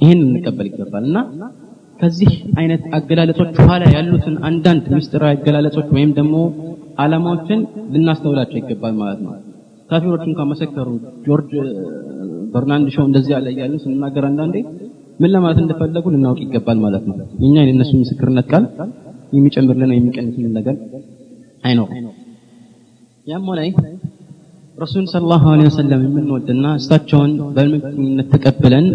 ይህን እንቀበል ይገባል እና ከዚህ አይነት አገላለጾች ኋላ ያሉትን አንዳንድ ምስጢራዊ አገላለጾች ወይም ደግሞ ዓላማዎችን ልናስተውላቸው ይገባል ማለት ነው። ካፊሮች እንኳን መሰከሩ። ጆርጅ በርናንድ ሾው እንደዚህ ያለ እያሉ ስንናገር አንዳንዴ ምን ለማለት እንደፈለጉ ልናውቅ ይገባል ማለት ነው። እኛ የነሱ ምስክርነት ቃል የሚጨምርልን የሚቀንስልን ነገር አይኖርም። ያም ሆነ ረሱል ሰለላሁ ዐለይሂ ወሰለም የምንወድና እሳቸውን በመልእክተኝነት ተቀብለን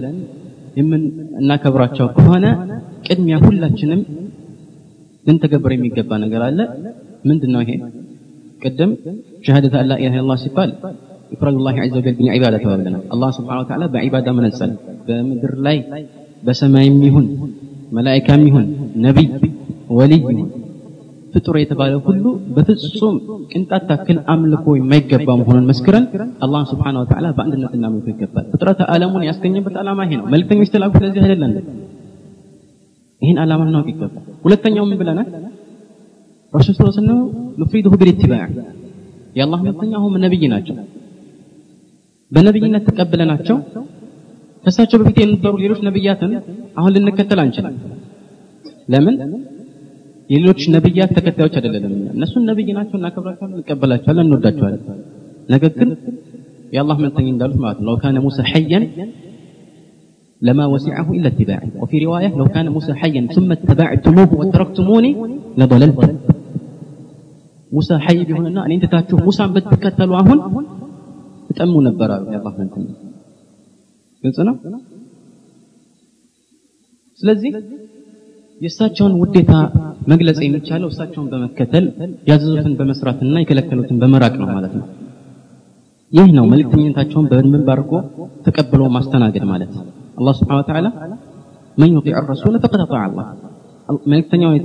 የምናከብራቸው ከሆነ ቅድሚያ ሁላችንም ልንተገብር የሚገባ ነገር አለ። ምንድን ነው ይሄ? ቅድም ሸሃደት አላ ኢላሃ ኢላላህ ሲባል ኢፍራዱ ላህ ዐዘ ወጀል ቢልዒባዳ ተባብለናል። አላህ ስብሓነሁ ወተዓላ በዒባዳ መነጸል በምድር ላይ በሰማይም ይሁን መላኢካም ይሁን ነቢይ ወልይ ይሁን ፍጡር የተባለ ሁሉ በፍጹም ቅንጣት ታክል አምልኮ የማይገባ መሆኑን መስክረን አላህ ስብሓነሁ ወተዓላ በአንድነት እናምልኮ ይገባል። ፍጥረተ ዓለሙን ያስገኘበት ዓላማ ይሄ ነው። መልእክተኞች ተላኩ ለዚህ አይደለም። ይህን ዓላማ ልናውቅ ይገባል። ሁለተኛው ምን ብለናል? ረሱል ዐለይሂ ወሰለም ኑፍሪዱሁ ቢልኢትባዕ የአላህ መልእክተኛ አሁን ነብይ ናቸው። በነብይነት ተቀብለናቸው ከእሳቸው በፊት የነበሩ ሌሎች ነብያትን አሁን ልንከተል አንችልም። ለምን? የሌሎች ነብያት ተከታዮች አይደለም። እነሱን ነብይ ናቸው፣ እናከብራቸዋለን፣ እንቀበላቸዋለን፣ እንወዳቸዋለን። ነገር ግን የአላህ መልእክተኛ እንዳሉት ማለት ነው ለው ካነ ሙሳ ሐየን ለማ ወሲዐሁ ኢላ ኢትባዕ ወፊ ሪዋያ ለው ካነ ሙሳ ሐየን ثم اتبعتموه وتركتموني لضللتم ሙሳ ሐይ ቢሆንና እኔን ትታችሁ ሙሳን ብትከተሉ አሁን ትጠሙ ነበር አሉ የአላህ መልእክተኛ። ግልጽ ነው። ስለዚህ የእሳቸውን ውዴታ መግለጽ የሚቻለው እሳቸውን በመከተል ያዘዙትን በመስራትና የከለከሉትን በመራቅ ነው ማለት ነው። ይህ ነው መልእክተኝነታቸውን በደንብ አድርጎ ተቀብሎ ማስተናገድ ማለት አላህ ስብሐነሁ ወተዓላ መን ዩጢዕ ረሱለ ፈቀድ አጣዕ አላህ መልእክተኛውን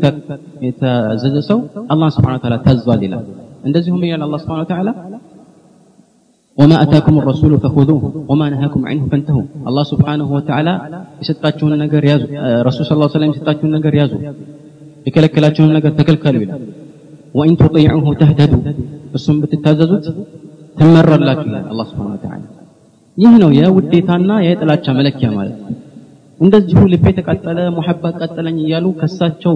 የታዘዘ ሰው አላህ ስብሐነሁ ወተዓላ ታዟል ይላል። እንደዚሁም ይላል አላህ ስብሐነሁ ወተዓላ ወማ አታኩም ረሱሉ ፈኹዙሁ ወማ ነሃኩም ዐንሁ ፈንተሁ። አላህ ስብሐነሁ ወተዓላ የሰጣችሁን ነገር ያዙ፣ ረሱል ሰለላሁ ዐለይሂ ወሰለም የሰጣችሁን ነገር ያዙ፣ የከለከላችሁን ነገር ተከልከሉ ይላል። ወኢን ቱጢዑሁ ተህተዱ፣ እሱም ብትታዘዙት ትመራላችሁ ይላል አላህ ስብሐነሁ ወተዓላ። ይህ ነው የውዴታና የጥላቻ መለኪያ ማለት ነው። እንደዚሁ ልቤ ተቃጠለ ሙሐባ ቃጠለኝ እያሉ ከሳቸው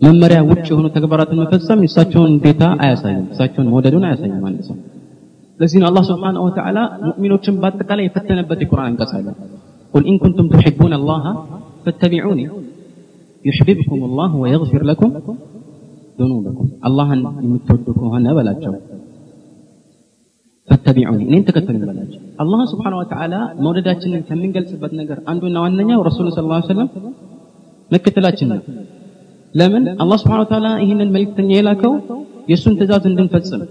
መመሪያ ውጭ የሆኑ ተግባራትን መፈጸም የእሳቸውን ውዴታ አያሳይም፣ እሳቸውን መውደዱን አያሳይም አንድ ሰው። ለዚህ ነው አላህ ስብሓነሁ ወተዓላ ሙእሚኖችን በአጠቃላይ የፈተነበት የቁርአን አንቀጽ አለ። ቁል ኢን ኩንቱም ቱሒቡነ አላህ ፈተቢዑኒ ዩሕቢብኩም አላህ ወየግፊር ለኩም ذنوبكم አላህን የምትወዱ ከሆነ በላቸው ፈተቢዑኒ እኔን ተከተሉኝ በላቸው። አላህ ስብሓነሁ ወተዓላ መውደዳችንን ከምንገልጽበት ነገር አንዱና ዋነኛው ረሱሉ ሰለላሁ ዐለይሂ ወሰለም መከተላችን ነው። ለምን አላህ ስብሐነሁ ወተዓላ ይህንን መልእክተኛ የላከው የእሱን ትእዛዝ እንድንፈጽም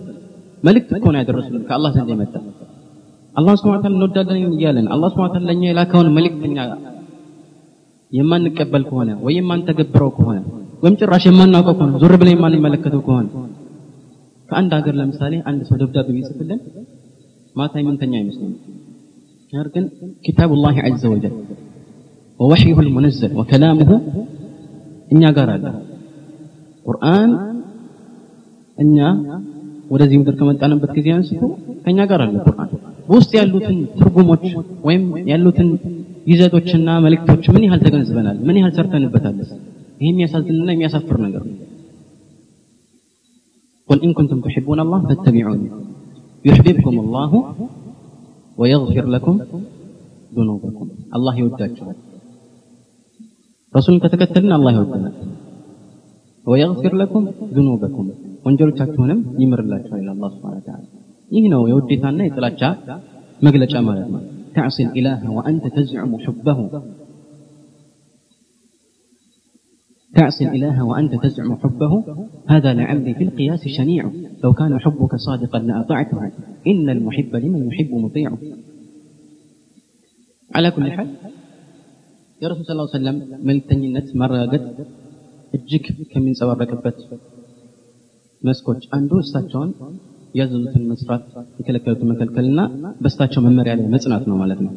መልእክት እኮ ነው ያደረሱልን ከአላህ ዘንድ የመጣ አላህ ስብሐነሁ ወተዓላ እንወዳለን እያለን አላህ ስብሐነሁ ወተዓላ ለእኛ የላከውን መልእክተኛ የማንቀበል ከሆነ ወይ የማንተገብረው ከሆነ ወይም ጭራሽ የማናውቀው ከሆነ ዞር ብለን የማንመለከተው ከሆነ ከአንድ ሀገር ለምሳሌ አንድ ሰው ደብዳቤ ቢጽፍልን ማታ የምንተኛ አይመስለንም። ነገር ግን ኪታቡላህ ዐዘ ወጀል ወወሕዩሁ ልሙነዘል ወከላሙሁ እኛ ጋር አለ። ቁርአን እኛ ወደዚህ ምድር ከመጣንበት ጊዜ አንስቶ ከኛ ጋር አለ ቁርአን። በውስጥ ያሉትን ትርጉሞች ወይም ያሉትን ይዘቶችና መልእክቶች ምን ያህል ተገንዝበናል? ምን ያህል ሰርተንበታል? ይህ የሚያሳዝንና የሚያሳፍር ነገር ነው። ቁል ኢን ኩንቱም ቱሒቡነ አላህ ፈተቢዑኒ ዩሕቢብኩም አላሁ ወየግፊር ለኩም ዙኑበኩም አላህ ይወዳችኋል። ረሱልን ከተከተልን አላህ ይወደናል። ወየግፊር ለኩም ዙኑበኩም ወንጀሎቻችሁንም ይምርላችኋል ይላል አላህ ሱብሓነሁ ወተዓላ። ይህ ነው የውዴታና የጥላቻ መግለጫ ማለት ነው። تعصي الإله وأنت تزعم حبه تعصي الإله وأنت تزعم حبه هذا لعمري في القياس شنيع لو كان حبك صادقا لأطعته إن المحب لمن يحب مطيع على كل حال የረሱል ስ ሰለም መልክተኝነት ማረጋገጥ እጅግ ከሚንጸባረቅበት መስኮች አንዱ እሳቸውን ያዘዙትን መስራት የከለከሉትን መከልከልና በእሳቸው መመሪያ ላይ መጽናት ነው ማለት ነው።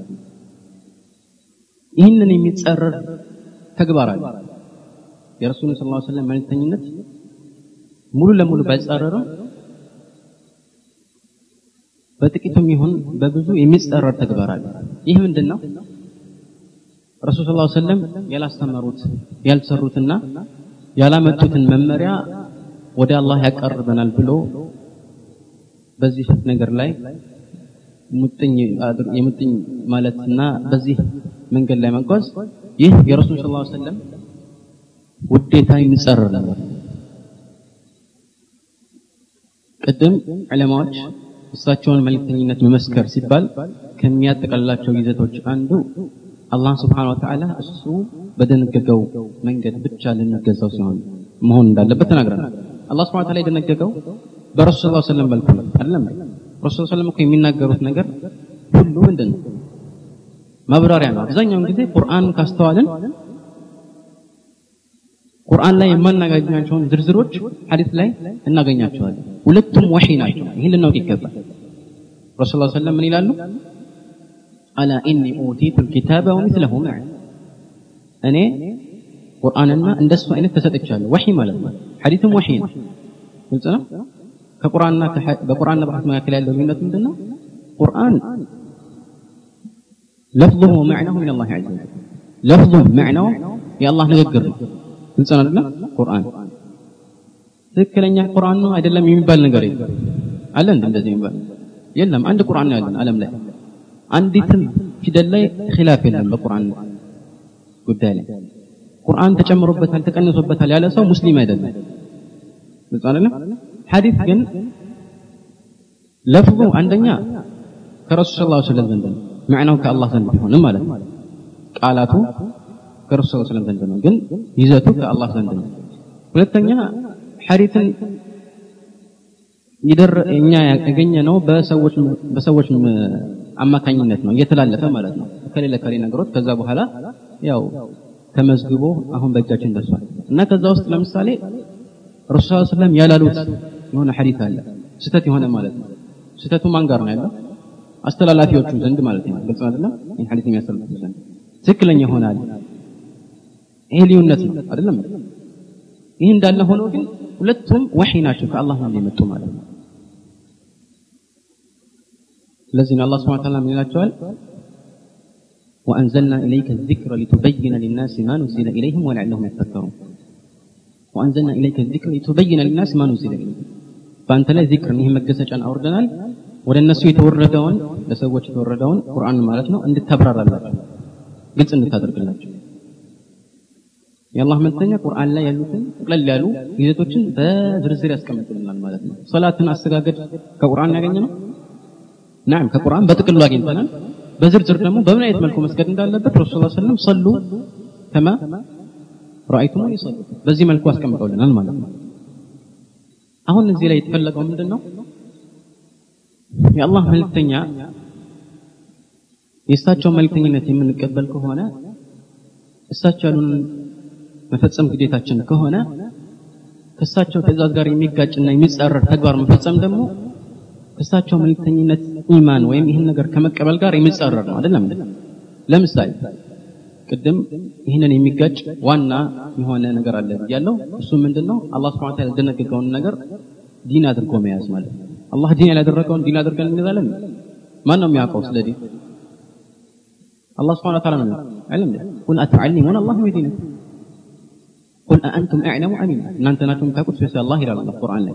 ይህንን የሚጸረር ተግባር አለ። የረሱልን ስ ሰለም መልክተኝነት ሙሉ ለሙሉ ባይጻረርም በጥቂቱም ይሁን በብዙ የሚጸረር ተግባር አለ። ይህ ምንድን ነው? ረሱል ዐለይሂ ወሰለም ያላስተማሩት ያልሰሩትና ያላመጡትን መመሪያ ወደ አላህ ያቀርበናል ብሎ በዚህ ነገር ላይ ሙጥኝ የሙጥኝ ማለትና በዚህ መንገድ ላይ መጓዝ ይህ የረሱል ሰለላሁ ዐለይሂ ወሰለም ውዴታ የሚጸረር ነበር። ቅድም ዕለማዎች እሳቸውን መልእክተኝነት መመስከር ሲባል ከሚያጠቃልላቸው ይዘቶች አንዱ አላህ ስብሓነሁ ወተዓላ እሱ በደነገገው መንገድ ብቻ ልንገዛው ሲሆን መሆን እንዳለበት ተናግረናል። አላህ ስብሓነሁ ወተዓላ የደነገገው በረሱል ሰለላሁ ዐለይሂ ወሰለም መልኩ ነው አይደለም? ረሱል ሰለላሁ እኮ የሚናገሩት ነገር ሁሉ ምንድን ነው? ማብራሪያ ነው። አብዛኛውን ጊዜ ቁርአን ካስተዋልን ቁርአን ላይ የማናገኛቸውን ዝርዝሮች ሐዲስ ላይ እናገኛቸዋለን። ሁለቱም ወሒ ናቸው። ይህን ልናውቅ ይገባል። ረሱል ዐለይሂ ወሰለም ምን ይላሉ? አላ ኢኒ ኡቲቱ ልኪታበ ወሚስለሁ እኔ ቁርአንና እንደሱ አይነት ተሰጥቻለሁ። ወሂ ማለት ነው። ሐዲትም ወሒ ነው። ግልጽ ነው? ከቁርአንና በቁርአንና በሐዲስ መካከል ያለው ልዩነት ምንድነው? ቁርአን ለፍظه ومعناه من الله عز وجل ለፍظه የአላህ ንግግር ነው። ግልጽ ነው አይደል ቁርአን ትክክለኛ ቁርአን ነው አይደለም የሚባል ነገር የለም። አለ እንደዚህ የሚባል? የለም። አንድ ቁርአን ነው ያለን ዓለም ላይ። አንዲትም ፊደል ላይ ኺላፍ የለም በቁርአን ጉዳይ ላይ። ቁርአን ተጨምሮበታል ተቀንሶበታል ያለ ሰው ሙስሊም አይደለም። ግልጽ አይደለም? ሐዲስ ግን ለፍዙ አንደኛ ከረሱል ዐለይሂ ወሰለም ዘንድ ነው። መዕናው ከአላህ ዘንድ ቢሆንም ማለት ነው። ቃላቱ ከረሱል ዐለይሂ ወሰለም ዘንድ ነው፣ ግን ይዘቱ ከአላህ ዘንድ ነው። ሁለተኛ ሐዲስን ይደር እኛ ያገኘ ነው በሰዎች በሰዎች አማካኝነት ነው እየተላለፈ ማለት ነው። ከሌለ ከሌ ነገሮች ከዛ በኋላ ያው ተመዝግቦ አሁን በእጃችን ደርሷል እና ከዛ ውስጥ ለምሳሌ ዐለይሂ ወሰለም ያላሉት የሆነ ሐዲስ አለ ስህተት የሆነ ማለት ነው። ስህተቱ ማን ጋር ነው ያለው? አስተላላፊዎቹ ዘንድ ማለት ነው። ግልጽ አይደለም? ይሄን ሐዲስ የሚያስተላልፉ ዘንድ ትክክለኛ ይሆናል። ይሄ ልዩነት ነው አይደለም? ይህ እንዳለ ሆኖ ግን ሁለቱም ወሒ ናቸው ከአላህ ዘንድ የመጡ ማለት ነው። ስለዚህ ነው አላህ ሱብሓነሁ ወተዓላ ምን ይላቸዋል? وأنزلنا إليك الذكر لتبين للناس ما نزل إليهم ولعلهم يتفكرون وأنزلنا إليك الذكر لتبين للناس ما نزل إليهم فأنت لا ذكر إنه مجسج أوردنا ወደ እነሱ የተወረደውን ለሰዎች የተወረደውን ቁርአን ማለት ነው እንድታብራራላቸው ግልጽ እንድታደርግላቸው የአላህ መልክተኛ ቁርአን ላይ ያሉትን ጠቅለል ያሉ ይዘቶችን በዝርዝር ያስቀምጡልናል ማለት ነው። ሶላትን አሰጋገድ ከቁርአን ያገኘ ነው። ናም ከቁርአን በጥቅሉ አግኝተናል። በዝርዝር ደግሞ በምን አይነት መልኩ መስገድ እንዳለበት ረሱል ዐለይሂ ወሰለም ሰሉ ከማ ረአይቱሙኒ ሰሉ በዚህ መልኩ አስቀምጠውልናል ማለት ነው። አሁን እዚህ ላይ የተፈለገው ምንድን ነው? የአላህ መልክተኛ የእሳቸው መልክተኝነት የምንቀበል ከሆነ እሳቸው ያሉን መፈጸም ግዴታችን ከሆነ ከእሳቸው ትእዛዝ ጋር የሚጋጭና የሚጻረር ተግባር መፈጸም ደግሞ ከእሳቸው መልክተኝነት ኢማን ወይም ይህን ነገር ከመቀበል ጋር የሚጻረር ነው አይደለም ለምሳሌ ቅድም ይህንን የሚጋጭ ዋና የሆነ ነገር አለ ብያለሁ እሱ ምንድን ነው አላህ ስብሐ ወተዓላ ያልደነገገውን ነገር ዲን አድርጎ መያዝ ማለት ነው አላህ ዲን ያላደረገውን ዲን አድርገን እንይዛለን ማን ነው የሚያውቀው ስለ ዲን አላህ ስብሐ ወተዓላ ነው አይደለም ቁል አተዓሊሙን አላህ ዲነኩም ቁል አአንቱም አዕለሙ አሚና እናንተ ናችሁ የምታውቁት ወይስ አላህ ይላል አላህ ቁርአን ላይ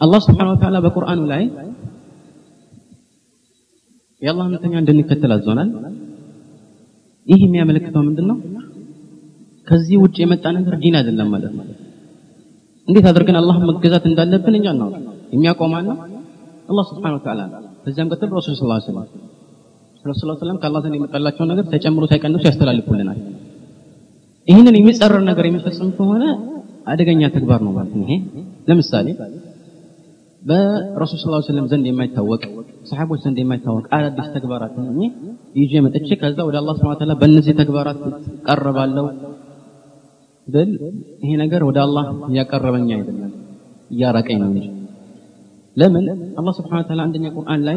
አላህ ስብሐነሁ ወተዓላ በቁርአኑ ላይ የአላህ መልእክተኛ እንድንከተል አዞናል። ይህ የሚያመለክተው ምንድን ነው ከዚህ ውጭ የመጣ ነገር ዲን አይደለም ማለት ነው። እንዴት አድርገን አላህን መገዛት እንዳለብን እኛ ነው ነው አላህ ስብሐነሁ ወተዓላ ከዚያም ቀጥል ረሱል ወሰለም ረሱል ሰለላሁ ዐለይሂ ወሰለም ከአላህ ዘንድ የመጣላቸውን ነገር ተጨምሮ ሳይቀንሱ ያስተላልፉልናል። ይህንን የሚጸረር ነገር የሚፈጽም ከሆነ አደገኛ ተግባር ነው ማለት ነው ይሄ። ለምሳሌ በረሱል ስላ ስለም ዘንድ የማይታወቅ ሰሓቦች ዘንድ የማይታወቅ አዳዲስ ተግባራት እኔ ይዤ መጥቼ ከዛ ወደ አላ ስብሐ ወተዓላ በእነዚህ ተግባራት ቀረባለው ብል ይሄ ነገር ወደ አላህ እያቀረበኝ አይደለም እያራቀኝ ነው እንጂ። ለምን? አላ ስብሐ ወተዓላ አንደኛ ቁርአን ላይ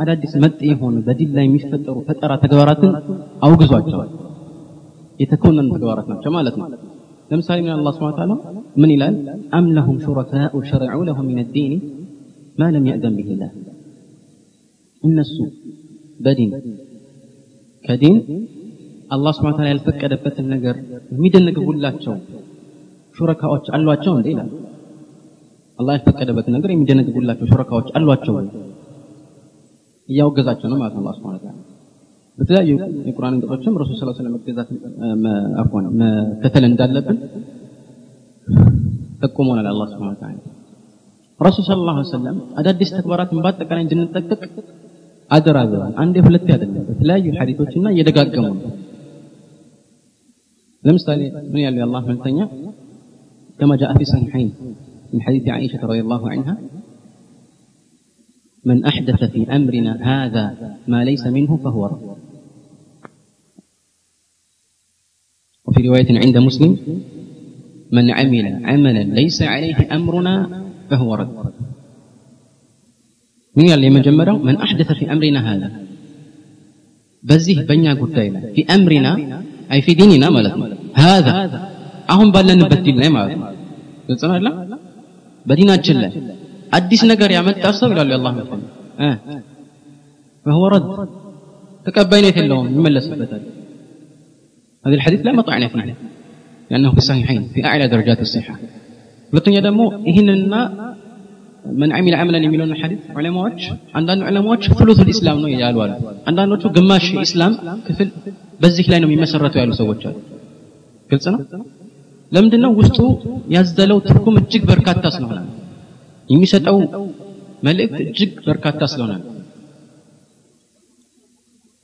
አዳዲስ መጥ የሆኑ በዲን ላይ የሚፈጠሩ ፈጠራ ተግባራትን አውግዟቸዋል። የተኮነኑ ተግባራት ናቸው ማለት ነው። ለምሳሌ ምን አላህ ስብሐ ወተዓላ ምን ይላል? አም ለሁም ሹረካኡ ሸረዑ ለሁም ሚን ዲኒ ማ ለም የእዘን ብህ ላህ እነሱ በዲን ከዲን አላህ ስብሐ ወተዓላ ያልፈቀደበትን ነገር የሚደነግጉላቸው ሹረካዎች አሏቸው እንዴ ይላል አላህ ያልፈቀደበትን ነገር የሚደነግጉላቸው ሹረካዎች አሏቸው እያወገዛቸው ነው ማለት ነው አላህ ስብሐ በተለያዩ የቁርአን አንቀጾችም ረሱል ሰለላሁ ዐለይሂ ወሰለም መገዛት አፍዋን መከተል እንዳለብን ጠቁሞናል አላህ ስብሐ ረሱል ሰለላሁ ዐለይሂ ወሰለም አዳዲስ ተግባራትን በአጠቃላይ እንድንጠቅቅ አደራ ብለዋል አንዴ ሁለቴ አይደለም በተለያዩ ሐዲሶችና እየደጋገሙ ነው ለምሳሌ ምን ያለው የአላህ መልእክተኛ كما جاء في صحيحين من حديث عائشة رضي الله عنها من أحدث في أمرنا هذا ما ليس منه فهو رد وفي رواية عند مسلم من عمل عملا ليس عليه أمرنا فهو رد من قال لي مجمرة من أحدث في أمرنا هذا بزيه بنيا قلت في أمرنا أي في ديننا مالت هذا አሁን ባለንበት ዲን ላይ ማለት ነው ግልጽ ነው አይደል በዲናችን ላይ አዲስ ነገር ያመጣ ሰው ይላሉ የአላህ መልእክተኛ እ فهو رد ተቀባይነት የለውም ይመለስበታል هذا الحديث لا مطعن فيه لأنه في الصحيحين في أعلى درجات الصحة ሁለተኛ ደግሞ ይህንና ምን አሚል አመለን የሚለውን ሐዲስ ዑለማዎች አንዳንድ ዑለማዎች ፍሉቱል ኢስላም ነው ያሉ አሉ። አንዳንዶቹ ግማሽ ኢስላም ክፍል በዚህ ላይ ነው የሚመሰረቱ ያሉ ሰዎች አሉ። ግልጽ ነው። ለምንድን ነው ውስጡ ያዘለው ትርጉም እጅግ በርካታ ስለሆነ የሚሰጠው መልእክት እጅግ በርካታ ስለሆነ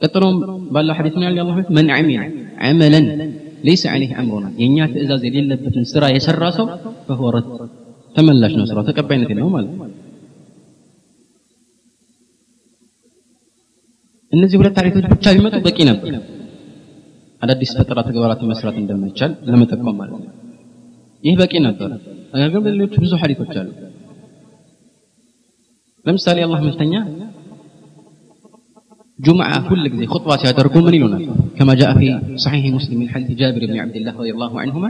ቀጥሎም ባለው ሐዲስ ምን ያለ አላህ መን አሚል አመለን ለይሰ ዐለይህ አምሩና የእኛ ትእዛዝ የሌለበትን ስራ የሰራ ሰው فهو رد ተመላሽ ነው ስራው ተቀባይነት የለውም ማለት እነዚህ ሁለት ታሪኮች ብቻ ቢመጡ በቂ ነበር አዳዲስ ፈጠራ ተግባራትን መስራት እንደማይቻል ለመጠቆም ማለት ነው ይህ በቂ ነበር ነገር ግን ሌሎች ብዙ ሐዲሶች አሉ ለምሳሌ አላህ መልተኛ جمعة كل ጊዜ خطبة ሲያደርጉ ምን ይሉናል كما جاء في صحيح مسلم من حديث جابر بن عبد الله رضي الله عنهما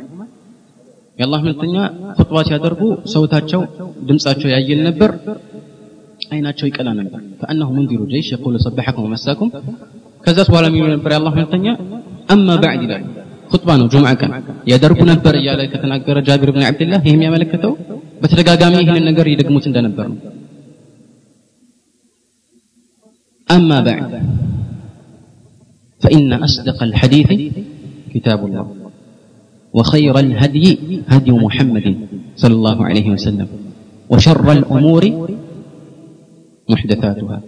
የአላህ መልተኛ خطبة ሲያደርጉ ሰውታቸው ድምጻቸው ያየል ነበር አይናቸው ይቀላ ነበር كأنه منذر جيش يقول صبحكم ومساكم ከዛስ በኋላ የሚሉ ነበር የአላህ መልተኛ أما بعد ይላል خطبة ነው ጁምዓ ቀን ያደርጉ ነበር እያለ ከተናገረ ጃቢር ብን ዓብድላህ ይህ የሚያመለክተው በተደጋጋሚ ይህንን ነገር ይደግሙት እንደነበር ነው أما بعد فإن أصدق الحديث كتاب الله وخير الهدي هدي محمد صلى الله عليه وسلم وشر الأمور محدثاتها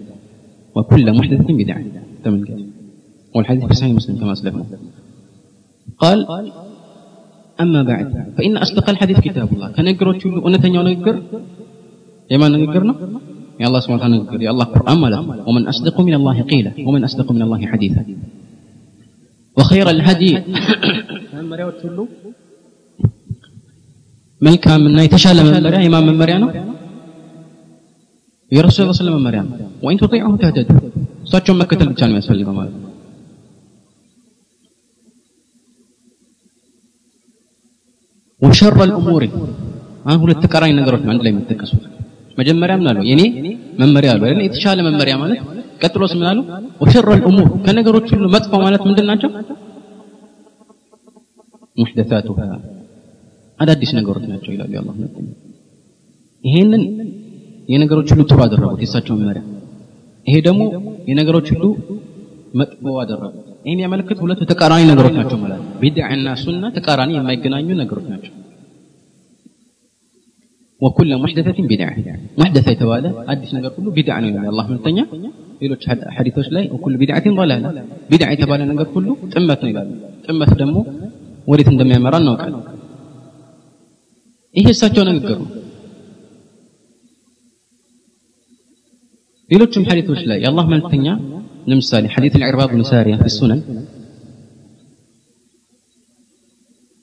وكل محدثة بدعة. والحديث في صحيح مسلم كما أسلفنا. قال أما بعد فإن أصدق الحديث كتاب الله. كان يقرأ تشولو ونتنيا ونقر يما نقرنا يا الله سبحانه وتعالى نقر يا الله قرآن ملا ومن أصدق من الله قيلا ومن أصدق من الله حديثا. وخير الهدي መልካም እና የተሻለ መመሪያ የማን መመሪያ ነው? የረሱል ስ ስለም መመሪያ ነው። ወይን ተጢዑሁ ተህተዱ እሳቸውን መከተል ብቻ ነው የሚያስፈልገው ማለት ነው። ወሸረ ልእሙሪ አሁን ሁለት ተቃራኒ ነገሮች ነው አንድ ላይ የሚጠቀሱት። መጀመሪያ ምን አሉ? የኔ መመሪያ አሉ። አይደል? የተሻለ መመሪያ ማለት ቀጥሎስ ምን አሉ? ወሸረ ልእሙር ከነገሮች ሁሉ መጥፎ ማለት ምንድን ናቸው ሙሕደሳቱሃ። አዳዲስ ነገሮች ናቸው ይላሉ የአላህ ይሄንን የነገሮች ሁሉ ጥሩ አደረጉት የእሳቸው መመሪያ። ይሄ ደግሞ የነገሮች ሁሉ መጥፎ አደረጉት። ይህን ያመለክት ሁለቱ ተቃራኒ ነገሮች ናቸው ማለት ነው። ቢድዕና ሱና ተቃራኒ የማይገናኙ ነገሮች ናቸው። ወኩለ ሙሕደሰትን ቢድዓ ሙሕደሰ የተባለ አዲስ ነገር ሁሉ ቢድዓ ነው ይላል አላህ መልእክተኛ። ሌሎች ሐዲቶች ላይ ወኩሉ ቢድዓትን ضላላ። ቢድዓ የተባለ ነገር ሁሉ ጥመት ነው ይላል ጥመት ደግሞ دم يمران نوكال إيه الساتشو نقر ሌሎችም ሐዲቶች ላይ የአላህ መልክተኛ ለምሳሌ ሐዲት العرباض بن سارية في السنن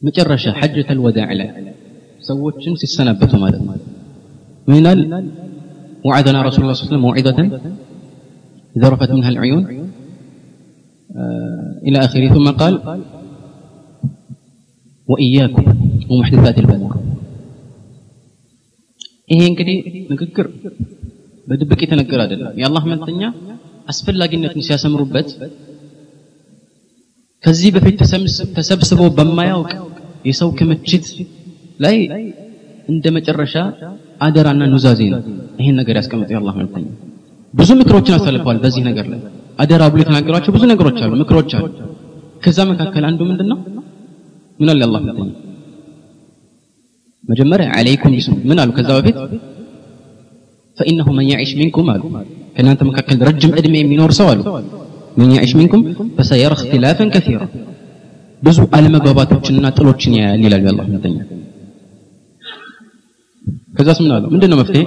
መጨረሻ ሐጀተ الوداع ላይ ሰዎችን ሲሰናበቱ ማለት ነው ምን ይላል وعدنا رسول الله صلى الله عليه وسلم موعظة ذرفت منها العيون إلى آخره ثم قال ወኢያኩም ወሙሕደሳት ልበላ ይሄ እንግዲህ ንግግር በድብቅ የተነገረ አይደለም። የአላህ መልተኛ አስፈላጊነቱን ሲያሰምሩበት ከዚህ በፊት ተሰብስቦ በማያውቅ የሰው ክምችት ላይ እንደ መጨረሻ አደራና ኑዛዜ ነው ይህን ነገር ያስቀምጠ የአላህ መልተኛ ብዙ ምክሮችን አሳልፈዋል በዚህ ነገር ላይ። አደራ ብሎ የተናገሯቸው ብዙ ነገሮች አሉ ምክሮች አሉ። ከዛ መካከል አንዱ ምንድን ነው ምን አለ አላህ መልክተኛ መጀመሪያ አለይኩም ቢስሙ ምን አሉ ከዛ በፊት فإنه من يعيش منكم አሉ ከእናንተ መካከል ረጅም እድሜ የሚኖር ሰው አሉ من يعيش منكم فسيرى اختلافا كثيرا ብዙ አለመግባባቶችንና ጥሎችን ያያል ይላል የአላህ መልክተኛ ከዛስ ምን አሉ ምንድነው መፍትሄ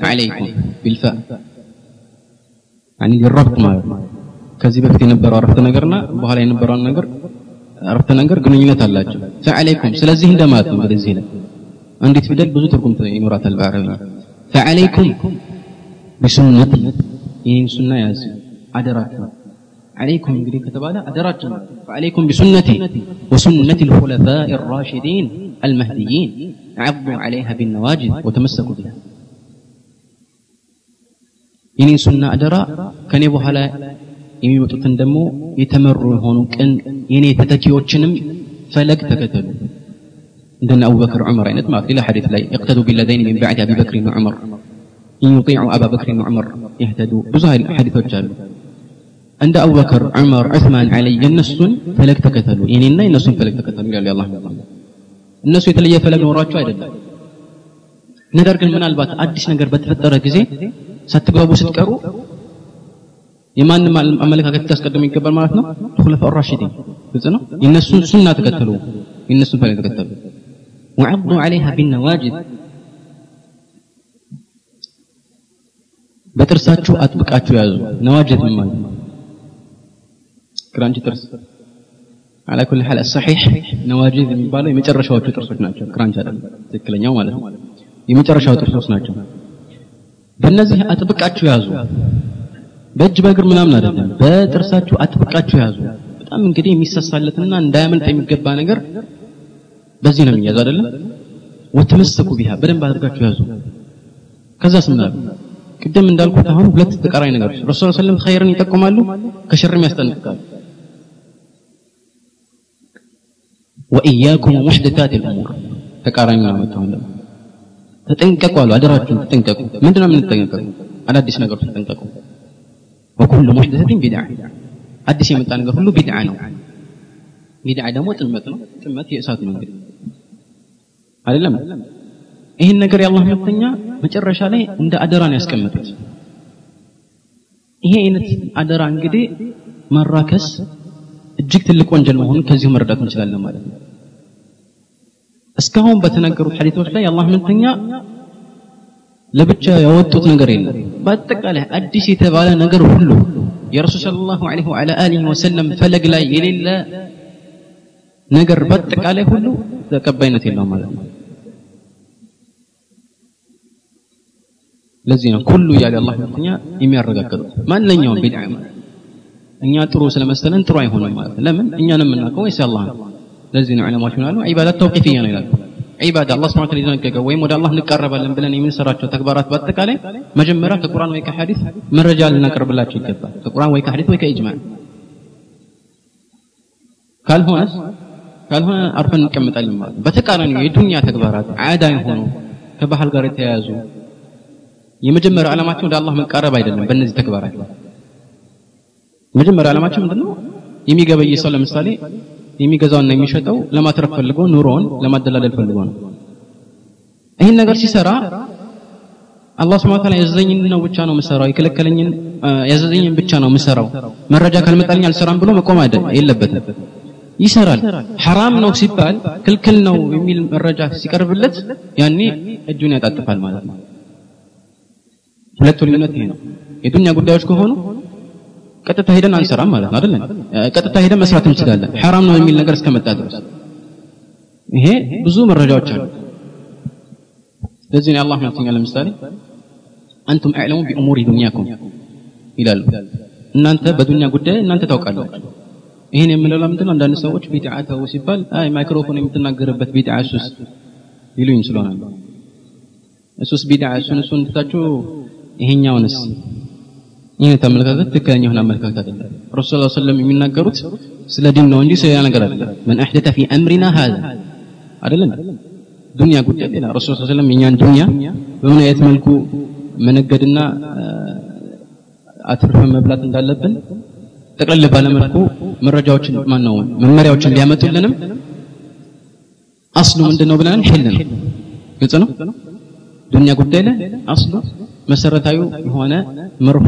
فعليكم بالفاء يعني الربط ማለት ነው ከዚህ በፊት የነበረው አረፍተ ነገርና በኋላ የነበረውን ነገር አረፍተ ነገር ግንኙነት አላቸው فعليكم ስለዚህ እንደማለት ነው በዚህ ላይ አንዲት ፊደል ብዙ ትርጉም ይኖራታል በአረብኛ فعليكم بسنتي ይህን ሱና ያዝ አደራችሁ عليكم እንግዲህ ከተባለ አደራችሁ فعليكم بسنتي وسنة الخلفاء الراشدين المهديين عضوا عليها بالنواجذ وتمسكوا بها የኔን ሱና አደራ ከኔ በኋላ የሚመጡትን ደግሞ የተመሩ የሆኑ ቅን የኔ ተተኪዎችንም ፈለግ ተከተሉ እንደነ አቡበክር ዑመር አይነት ማለት ሌላ ሐዲስ ላይ يقتدوا بالذين من بعد ابي بكر وعمر ان يطيعوا ابا بكر وعمر يهتدوا ብዙ ሐዲሶች አሉ እንደ አቡበክር ዑመር ዑስማን አሊ የነሱን ፈለግ ተከተሉ የኔና የነሱን ፈለግ ተከተሉ ይላል አላህ እነሱ የተለየ ፈለግ ኖሯቸው አይደለም ነገር ግን ምናልባት አዲስ ነገር በተፈጠረ ጊዜ ሳትግባቡ ስትቀሩ የማንም አመለካከት ታስቀድሙ ይገባል ማለት ነው ሁለፈ ራሽዲን ግልጽ ነው የነሱን ሱና ተከተሉ የነሱን ፈለግ ተከተሉ وعضوا عليها بالنواجذ በጥርሳችሁ አጥብቃችሁ ያዙ ነዋጀት ምን ማለት ነው ክራንች ጥርስ على كل حال الصحيح ነዋጅዝ የሚባለው የመጨረሻዎቹ ጥርሶች ናቸው ክራንች አይደለም ትክክለኛው ማለት ነው የመጨረሻው ጥርሶች ናቸው በእነዚህ አጥብቃችሁ ያዙ በእጅ በእግር ምናምን አይደለም። በጥርሳችሁ አጥብቃችሁ ያዙ። በጣም እንግዲህ የሚሰሳለትና እንዳያመልጥ የሚገባ ነገር በዚህ ነው የሚያዝ አይደለም ወተመሰኩ ቢሃ በደንብ አድርጋችሁ ያዙ። ከዛ ስምናሉ ቅድም እንዳልኩት አሁን ሁለት ተቃራኒ ነገሮች። ረሱል ሰለም ኸይርን ይጠቁማሉ ከሸርም ያስጠነቅቃሉ። ወኢያኩም ሙሕደታት ልእሙር ተቃራኒ ነው መጣሁን ደግሞ ተጠንቀቁ አሉ አደራችሁን ተጠንቀቁ። ምንድነው የምንጠነቀቁ አዳዲስ ነገሮች ተጠንቀቁ ወኩሉ ሙሕደሰትን ቢድዓ አዲስ የመጣ ነገር ሁሉ ቢድዓ ነው። ቢድዓ ደግሞ ጥመት ነው። ጥመት የእሳት ነው አይደለም? ይህን ነገር የአላህ መልክተኛ መጨረሻ ላይ እንደ አደራ ነው ያስቀመጡት ይሄ አይነት አደራ እንግዲህ ማራከስ እጅግ ትልቅ ወንጀል መሆኑን ከዚሁ መረዳት እንችላለን ማለት ነው። እስካሁን በተነገሩት ሐዲቶች ላይ የአላህ መልክተኛ ለብቻ ያወጡት ነገር የለም። በአጠቃላይ አዲስ የተባለ ነገር ሁሉ የረሱል ሰለላሁ ዐለይሂ ወዐላ አሊሂ ወሰለም ፈለግ ላይ የሌለ ነገር በአጠቃላይ ሁሉ ተቀባይነት የለውም ማለት ነው። ለዚህ ነው ኩሉ እያለ አላህ መልክተኛ የሚያረጋግጡት ማንኛውም ቢድዓ እኛ ጥሩ ስለመሰለን ጥሩ አይሆንም ማለት ለምን? እኛንም የምናውቀው ወይስ አላህ ለዚህ ነው ዑለማዎች ምናሉ ዒባዳት ተውቂፍያ ነው ይላሉ ዒባዳ አላህ ስብሐ ወተዓላ የደነገገው ወይም ወደ አላህ እንቀረባለን ብለን የምንሰራቸው ተግባራት በአጠቃላይ መጀመሪያ ከቁርአን ወይ ከሐዲስ መረጃ ልናቀርብላቸው ይገባል። ከቁርአን ወይ ከሐዲስ ወይ ከኢጅማዕ ካልሆነስ ካልሆነ አርፈን እንቀምጣለን ማለት ነው። በተቃራኒው የዱንያ ተግባራት ዓዳ የሆኑ ከባህል ጋር የተያያዙ የመጀመሪያው ዓላማቸው ወደ አላህ መቃረብ አይደለም በእነዚህ ተግባራት የመጀመሪያው ዓላማቸው ምንድነው? የሚገበይ ሰው ለምሳሌ የሚገዛውና የሚሸጠው። ለማትረፍ ፈልጎ ኑሮውን ለማደላደል ፈልጎ ነው። ይህን ነገር ሲሰራ አላህ ስብሐ ወተዓላ ያዘዘኝን ነው ብቻ ነው የምሰራው የከለከለኝን ያዘዘኝን ብቻ ነው የምሰራው። መረጃ ካልመጣልኝ አልሰራም ብሎ መቆም የለበትም። ይሰራል። ሐራም ነው ሲባል ክልክል ነው የሚል መረጃ ሲቀርብለት ያኔ እጁን ያጣጥፋል ማለት ነው። ሁለቱ ልዩነት ይሄ ነው። የዱንያ ጉዳዮች ከሆኑ ቀጥታ ሄደን አንሰራም ማለት ነው አይደለም ቀጥታ ሄደን መስራት እንችላለን። ሐራም ነው የሚል ነገር እስከመጣ ድረስ። ይሄ ብዙ መረጃዎች አሉ። ለዚህ ነው አላህ መልክተኛ ለምሳሌ አንቱም አዕለሙ ቢኡሙሪ ዱንያኩም ይላሉ። እናንተ በዱንያ ጉዳይ እናንተ ታውቃላችሁ። ይህን የምንለው ለምንድን ነው አንዳንድ ሰዎች ቢድዓ ተው ሲባል አይ ማይክሮፎን የምትናገርበት ቢድዓ እሱስ ይሉኝ ስለሆነ እሱስ ቢድዓ እሱን እሱን ትታችሁ ይሄኛውንስ ይህ አመለካከት ትክክለኛ የሆነ አመለካከት አይደለም። ረሱል ስ ሰለም የሚናገሩት ስለ ዲን ነው እንጂ ስለ ነገር አይደለም። መን አሕደተ ፊ አምሪና ሀዛ አይደለም። ዱንያ ጉዳይ ሌላ ረሱል ስ ሰለም የኛን ዱንያ በምን አይነት መልኩ መነገድና አትርፈን መብላት እንዳለብን ጠቅለል ባለ መልኩ መረጃዎችን ማን ነው መመሪያዎችን ሊያመጡልንም አስሉ ምንድነው ብለናል? ሒል ነው። ግልጽ ነው? ዱንያ ጉዳይ ላይ አስሉ መሰረታዊ የሆነ መርሆ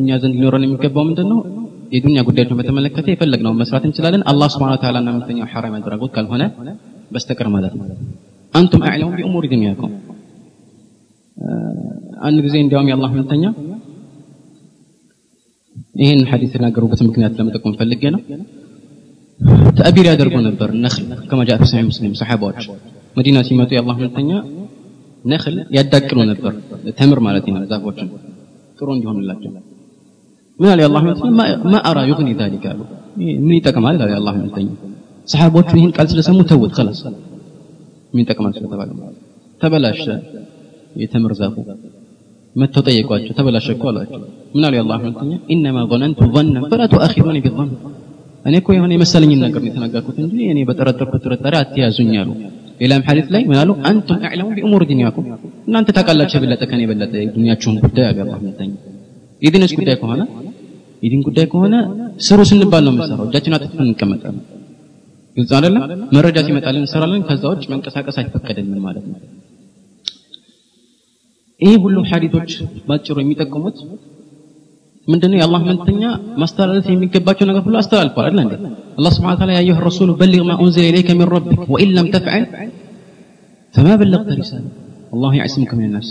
እኛ ዘንድ ሊኖረን የሚገባው ምንድነው? የዱንያ ጉዳዮችን በተመለከተ የፈለግነው መስራት እንችላለን። አላህ Subhanahu Ta'ala እና መልእክተኛው ሐራም ያደረጉት ካልሆነ በስተቀር ማለት ነው። አንቱም አዕለሙ ቢኡሙሪ ዱንያኩም አንድ ጊዜ እንዲያውም የአላህ መልእክተኛ ይህን ሐዲስ የተናገሩበት ምክንያት ለመጠቆም ፈልጌ ነው። ተአቢር ያደርጉ ነበር ነኽል ፊ ሰሒህ ሙስሊም ሰሓባዎች። መዲና ሲመጡ የአላህ መልእክተኛ ነኽል ያዳቅሉ ነበር ተምር ማለት ነው ዛፎችን ጥሩ እንዲሆንላቸው ምን አለ የአላህ መልእክተኛ ማ አራ ዩግኒ ዛሊከ አሉ ምን ይጠቅማል አለ የአላህ መልእክተኛ ሰሓቦቹ ይህን ቃል ስለሰሙ ተውት خلاص ምን ይጠቅማል ስለተባለ ተበላሸ የተምር ዛፉ መጥተው ጠየቋቸው ተበላሸ እኮ አሏቸው ምን አሉ የአላህ መልእክተኛ ኢነማ ظننت ظنا فلا تؤاخذوني بالظن እኔ እኮ የሆነ የመሰለኝን ነገር ነው የተናገርኩት እንጂ እኔ በጠረጠርኩት ጥርጣሬ አትያዙኝ አሉ ሌላም ሐዲስ ላይ ምን አሉ? أنتم أعلم بأمور دنياكم እናንተ ታውቃላችሁ የበለጠ ከኔ የበለጠ የዱንያችሁን ጉዳይ አላህ መልእክተኛ የዲንስ ጉዳይ ከሆነ? የዲን ጉዳይ ከሆነ ስሩ ስንባል ነው የምንሰራው። እጃችን አጥፍተን እንቀመጣለን። ግልጽ አይደለም? መረጃ ሲመጣልን እንሰራለን። ከዛ ውጭ መንቀሳቀስ አይፈቀድልን ማለት ነው። ይሄ ሁሉም ሐዲሶች ባጭሩ የሚጠቁሙት ምንድነው የአላህ መልእክተኛ ማስተላለፍ የሚገባቸው ነገር ሁሉ አስተላልፏል አይደል እንዴ አላህ Subhanahu Wa Ta'ala ያየህ ረሱሉ በልግ ما انزل اليك من ربك وان لم تفعل فما بلغت رسالة الله يعصمك من الناس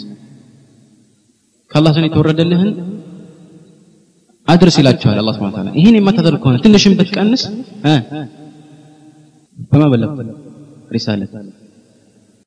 ከአላህ ዘንድ የተወረደልህን አድርስ ይላቸዋል አላህ Subhanahu Wa Ta'ala ይሄን የማታደርግ ከሆነ ትንሽም ብትቀንስ እ فما بلغت رسالة